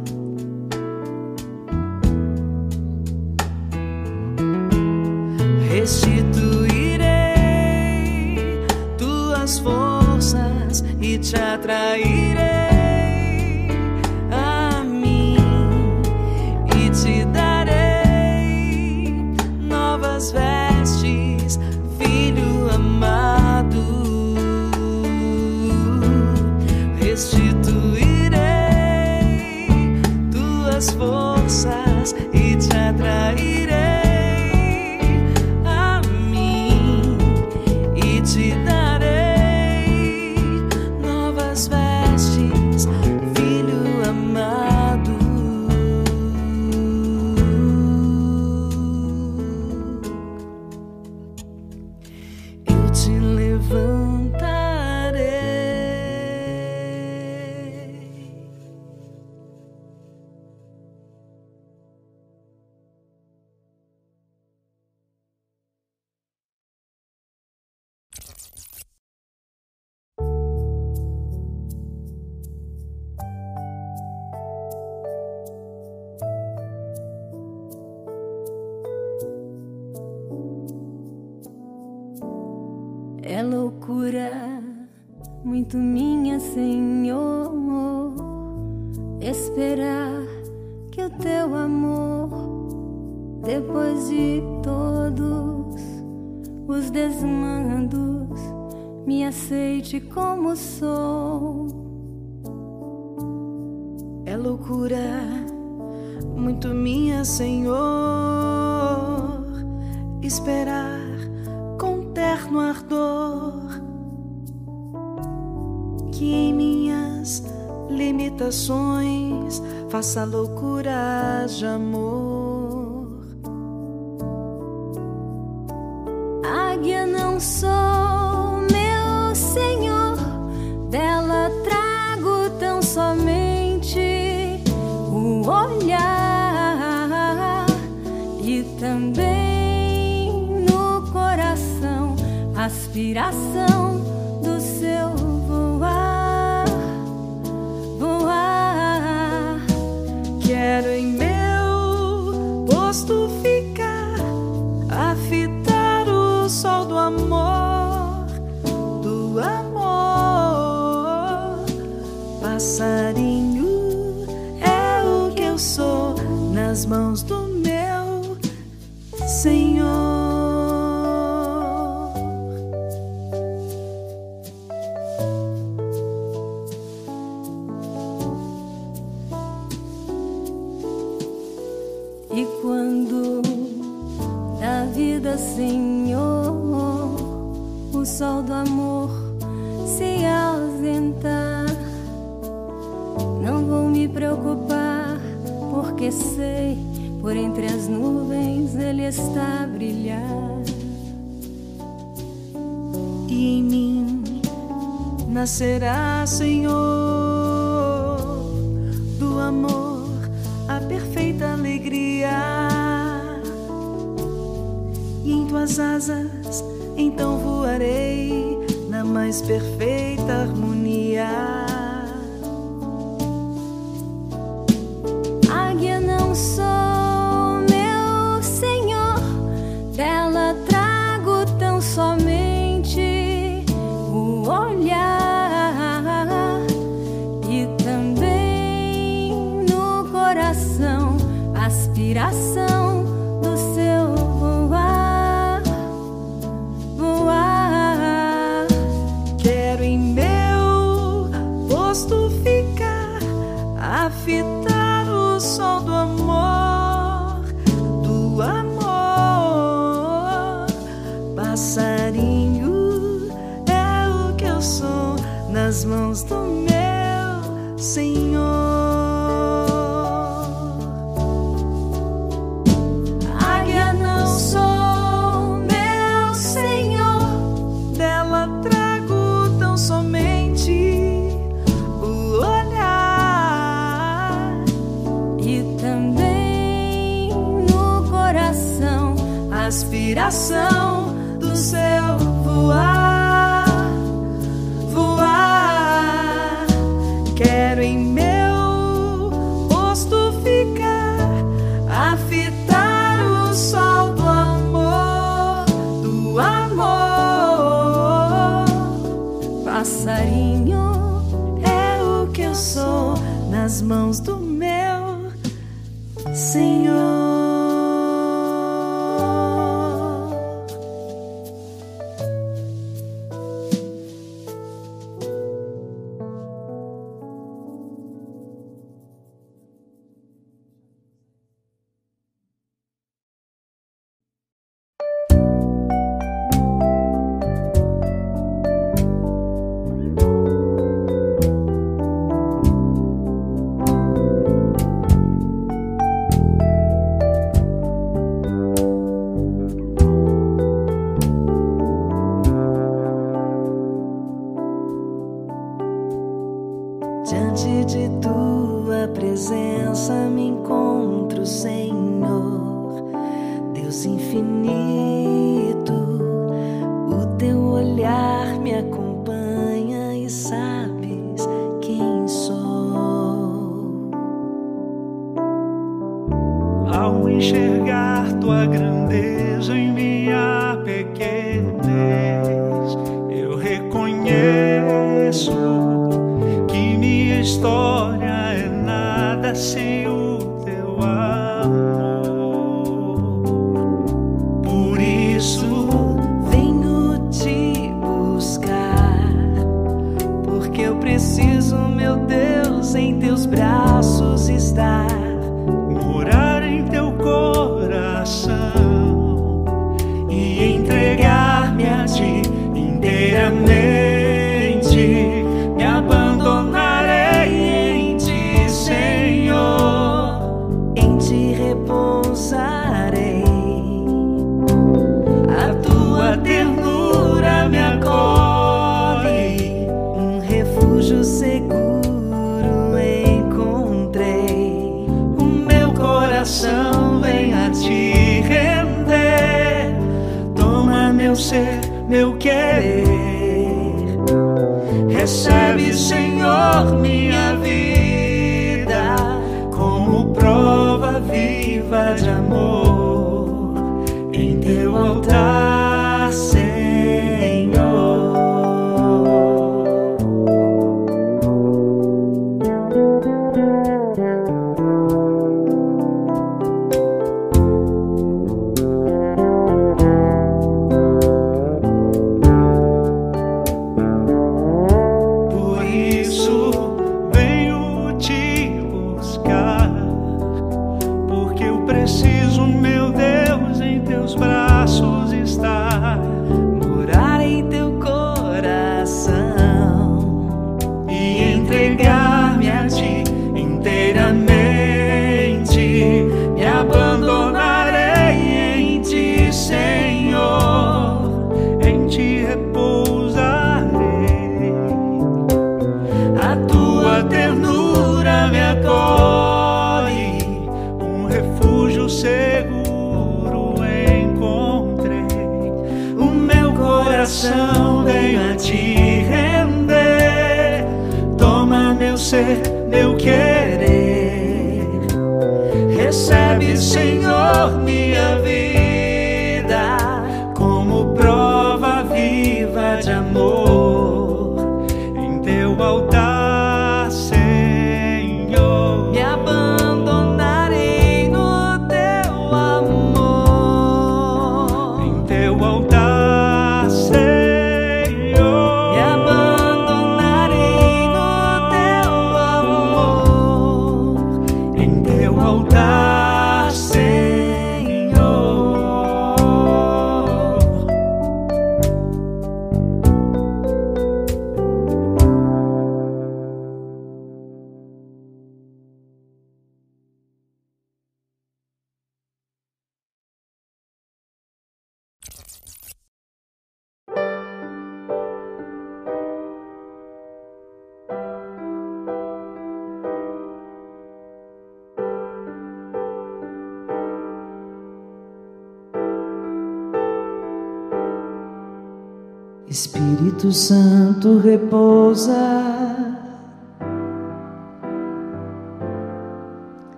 Que
em minhas limitações faça loucuras de amor.
Águia não sou, meu Senhor, dela trago tão somente o olhar e também no coração aspiração entre as nuvens ele está a brilhar.
E em mim nascerá, Senhor, do amor a perfeita alegria. E em tuas asas então voarei na mais perfeita harmonia.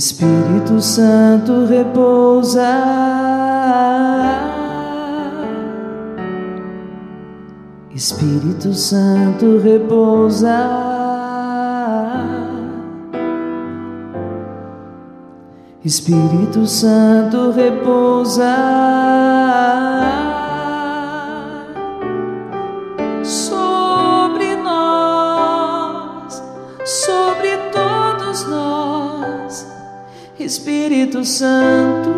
Espírito Santo repousa. Espírito Santo repousa. Espírito Santo repousa Espírito Santo.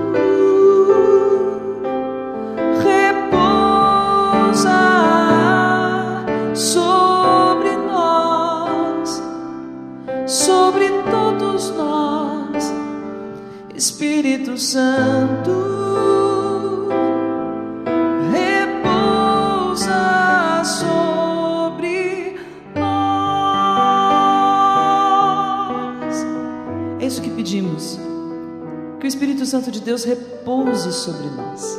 Repousa sobre nós, sobre todos nós, Espírito Santo Santo de Deus repouse sobre nós.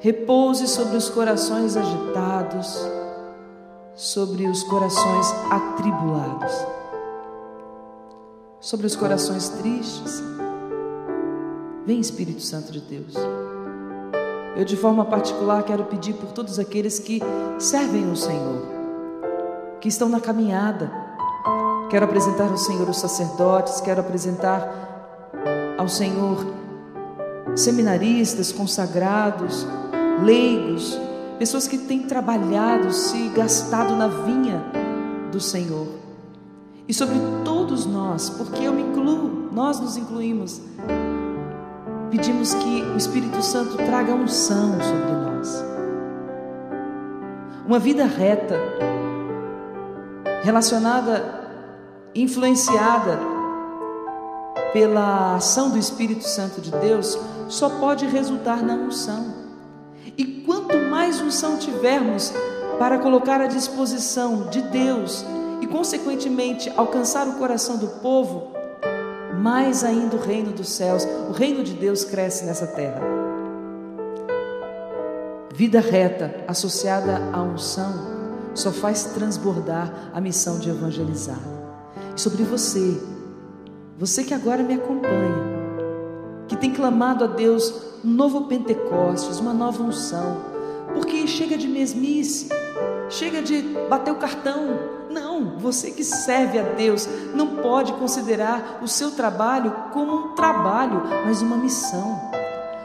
Repouse sobre os corações agitados, sobre os corações atribulados, sobre os corações tristes. Vem, Espírito Santo de Deus. Eu, de forma particular, quero pedir por todos aqueles que servem o Senhor, que estão na caminhada. Quero apresentar ao Senhor os sacerdotes, quero apresentar ao Senhor seminaristas, consagrados, leigos, pessoas que têm trabalhado, se gastado na vinha do Senhor. E sobre todos nós, porque eu me incluo, nós nos incluímos, pedimos que o Espírito Santo traga unção sobre nós. Uma vida reta, relacionada, influenciada pela ação do Espírito Santo de Deus, só pode resultar na unção. E quanto mais unção tivermos para colocar à disposição de Deus e, consequentemente, alcançar o coração do povo, mais ainda o reino dos céus, o reino de Deus cresce nessa terra. Vida reta associada à unção só faz transbordar a missão de evangelizar. E sobre você, você que agora me acompanha, que tem clamado a Deus um novo Pentecostes, uma nova unção, porque chega de mesmice, chega de bater o cartão. Não, você que serve a Deus não pode considerar o seu trabalho como um trabalho, mas uma missão.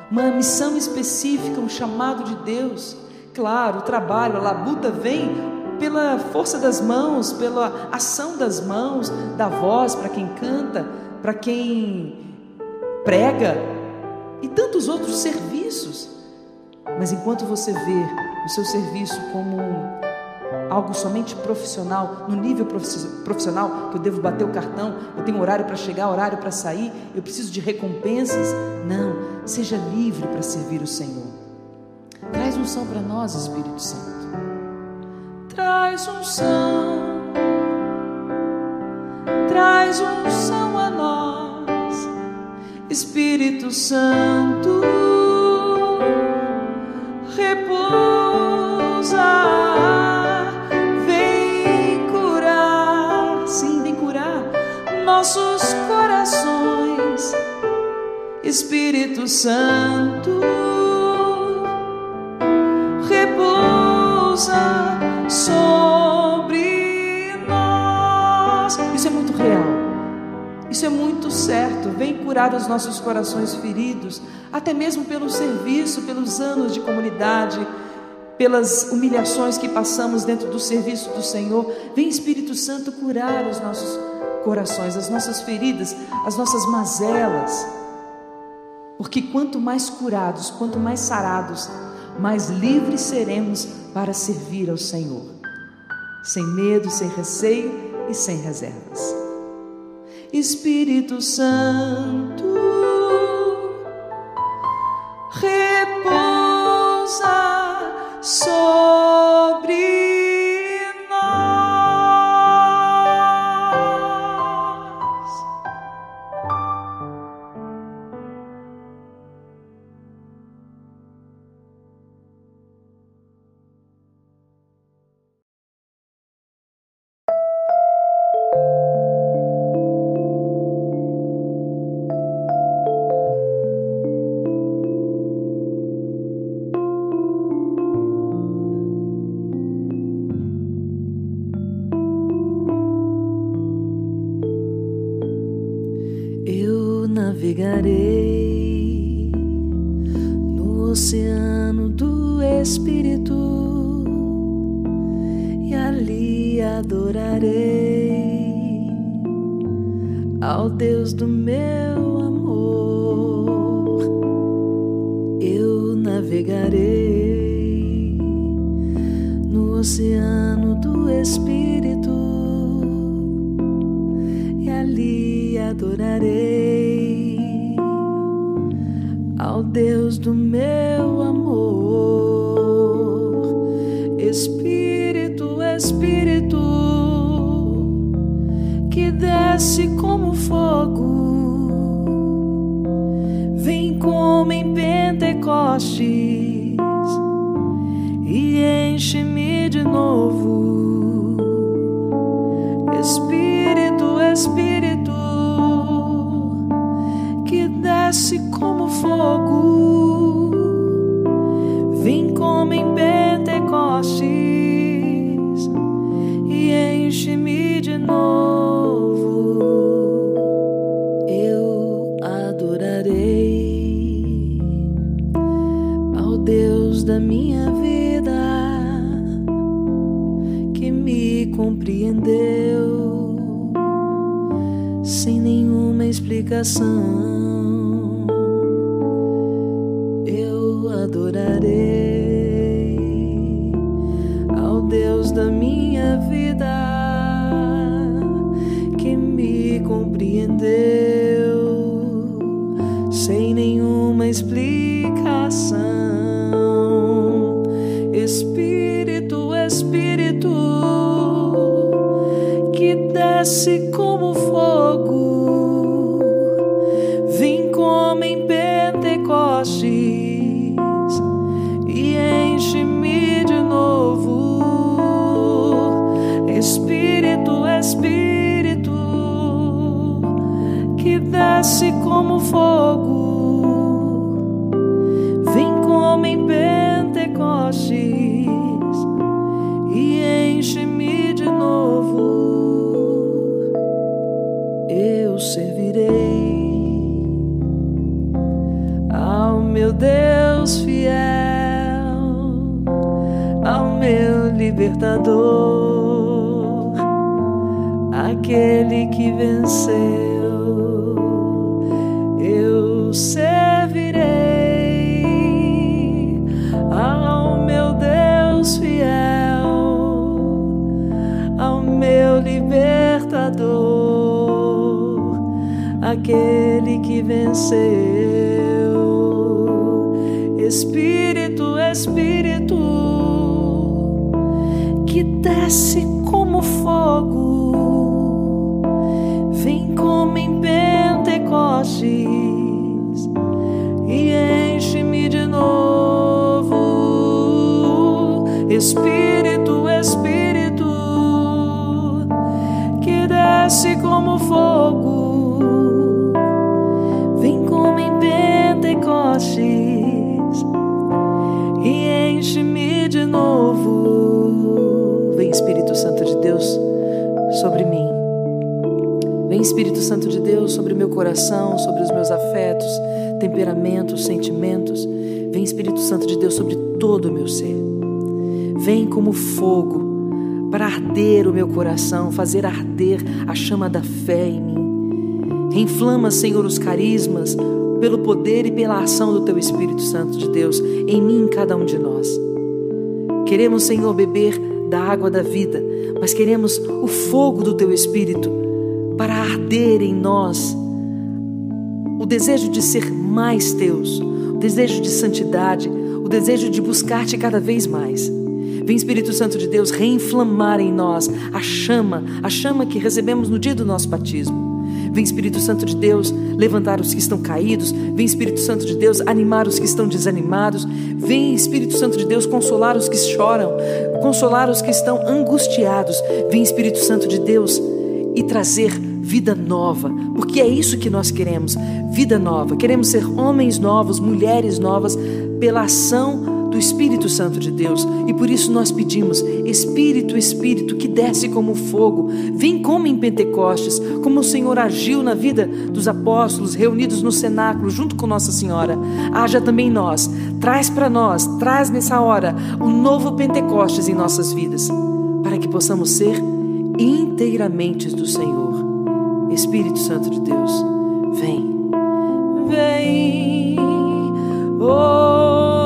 Uma missão específica, um chamado de Deus. Claro, o trabalho, a labuta vem pela força das mãos, pela ação das mãos, da voz para quem canta, para quem prega e tantos outros serviços. Mas enquanto você vê o seu serviço como algo somente profissional, no nível profissional, que eu devo bater o cartão, eu tenho horário para chegar, horário para sair, eu preciso de recompensas. Não, seja livre para servir o Senhor. Traz unção para nós, Espírito Santo. Traz unção, traz unção nós, Espírito Santo. Repousa, vem curar, sim, vem curar nossos corações, Espírito Santo. Curar os nossos corações feridos, até mesmo pelo serviço, pelos anos de comunidade, pelas humilhações que passamos dentro do serviço do Senhor. Vem Espírito Santo curar os nossos corações, as nossas feridas, as nossas mazelas. Porque quanto mais curados, quanto mais sarados, mais livres seremos para servir ao Senhor, sem medo, sem receio e sem reservas. Espírito Santo, repousa sobre
adorarei ao Deus da minha vida que me compreendeu sem nenhuma explicação. Espírito, Espírito, que desce libertador, aquele que venceu. Eu
servirei ao meu Deus fiel, ao meu libertador, aquele que venceu. Que Espírito Santo de Deus, sobre o meu coração, sobre os meus afetos, temperamentos, sentimentos. Vem, Espírito Santo de Deus, sobre todo o meu ser. Vem como fogo para arder o meu coração, fazer arder a chama da fé em mim. Reinflama, Senhor, os carismas pelo poder e pela ação do Teu Espírito Santo de Deus em mim e em cada um de nós. Queremos, Senhor, beber da água da vida, mas queremos o fogo do Teu Espírito para arder em nós o desejo de ser mais Teus, o desejo de santidade, o desejo de buscar-te cada vez mais. Vem Espírito Santo de Deus reinflamar em nós a chama, a chama que recebemos no dia do nosso batismo. Vem Espírito Santo de Deus levantar os que estão caídos. Vem Espírito Santo de Deus animar os que estão desanimados. Vem Espírito Santo de Deus consolar os que choram, consolar os que estão angustiados. Vem Espírito Santo de Deus e trazer vida nova, porque é isso que nós queremos, vida nova. Queremos ser homens novos, mulheres novas pela ação do Espírito Santo de Deus. E por isso nós pedimos: Espírito, Espírito, que desce como fogo, vem como em Pentecostes, como o Senhor agiu na vida dos apóstolos reunidos no cenáculo junto com Nossa Senhora. Haja também nós, traz para nós, traz nessa hora o novo Pentecostes em nossas vidas, para que possamos ser inteiramente do Senhor. Espírito Santo de Deus, vem. Vem. Oh,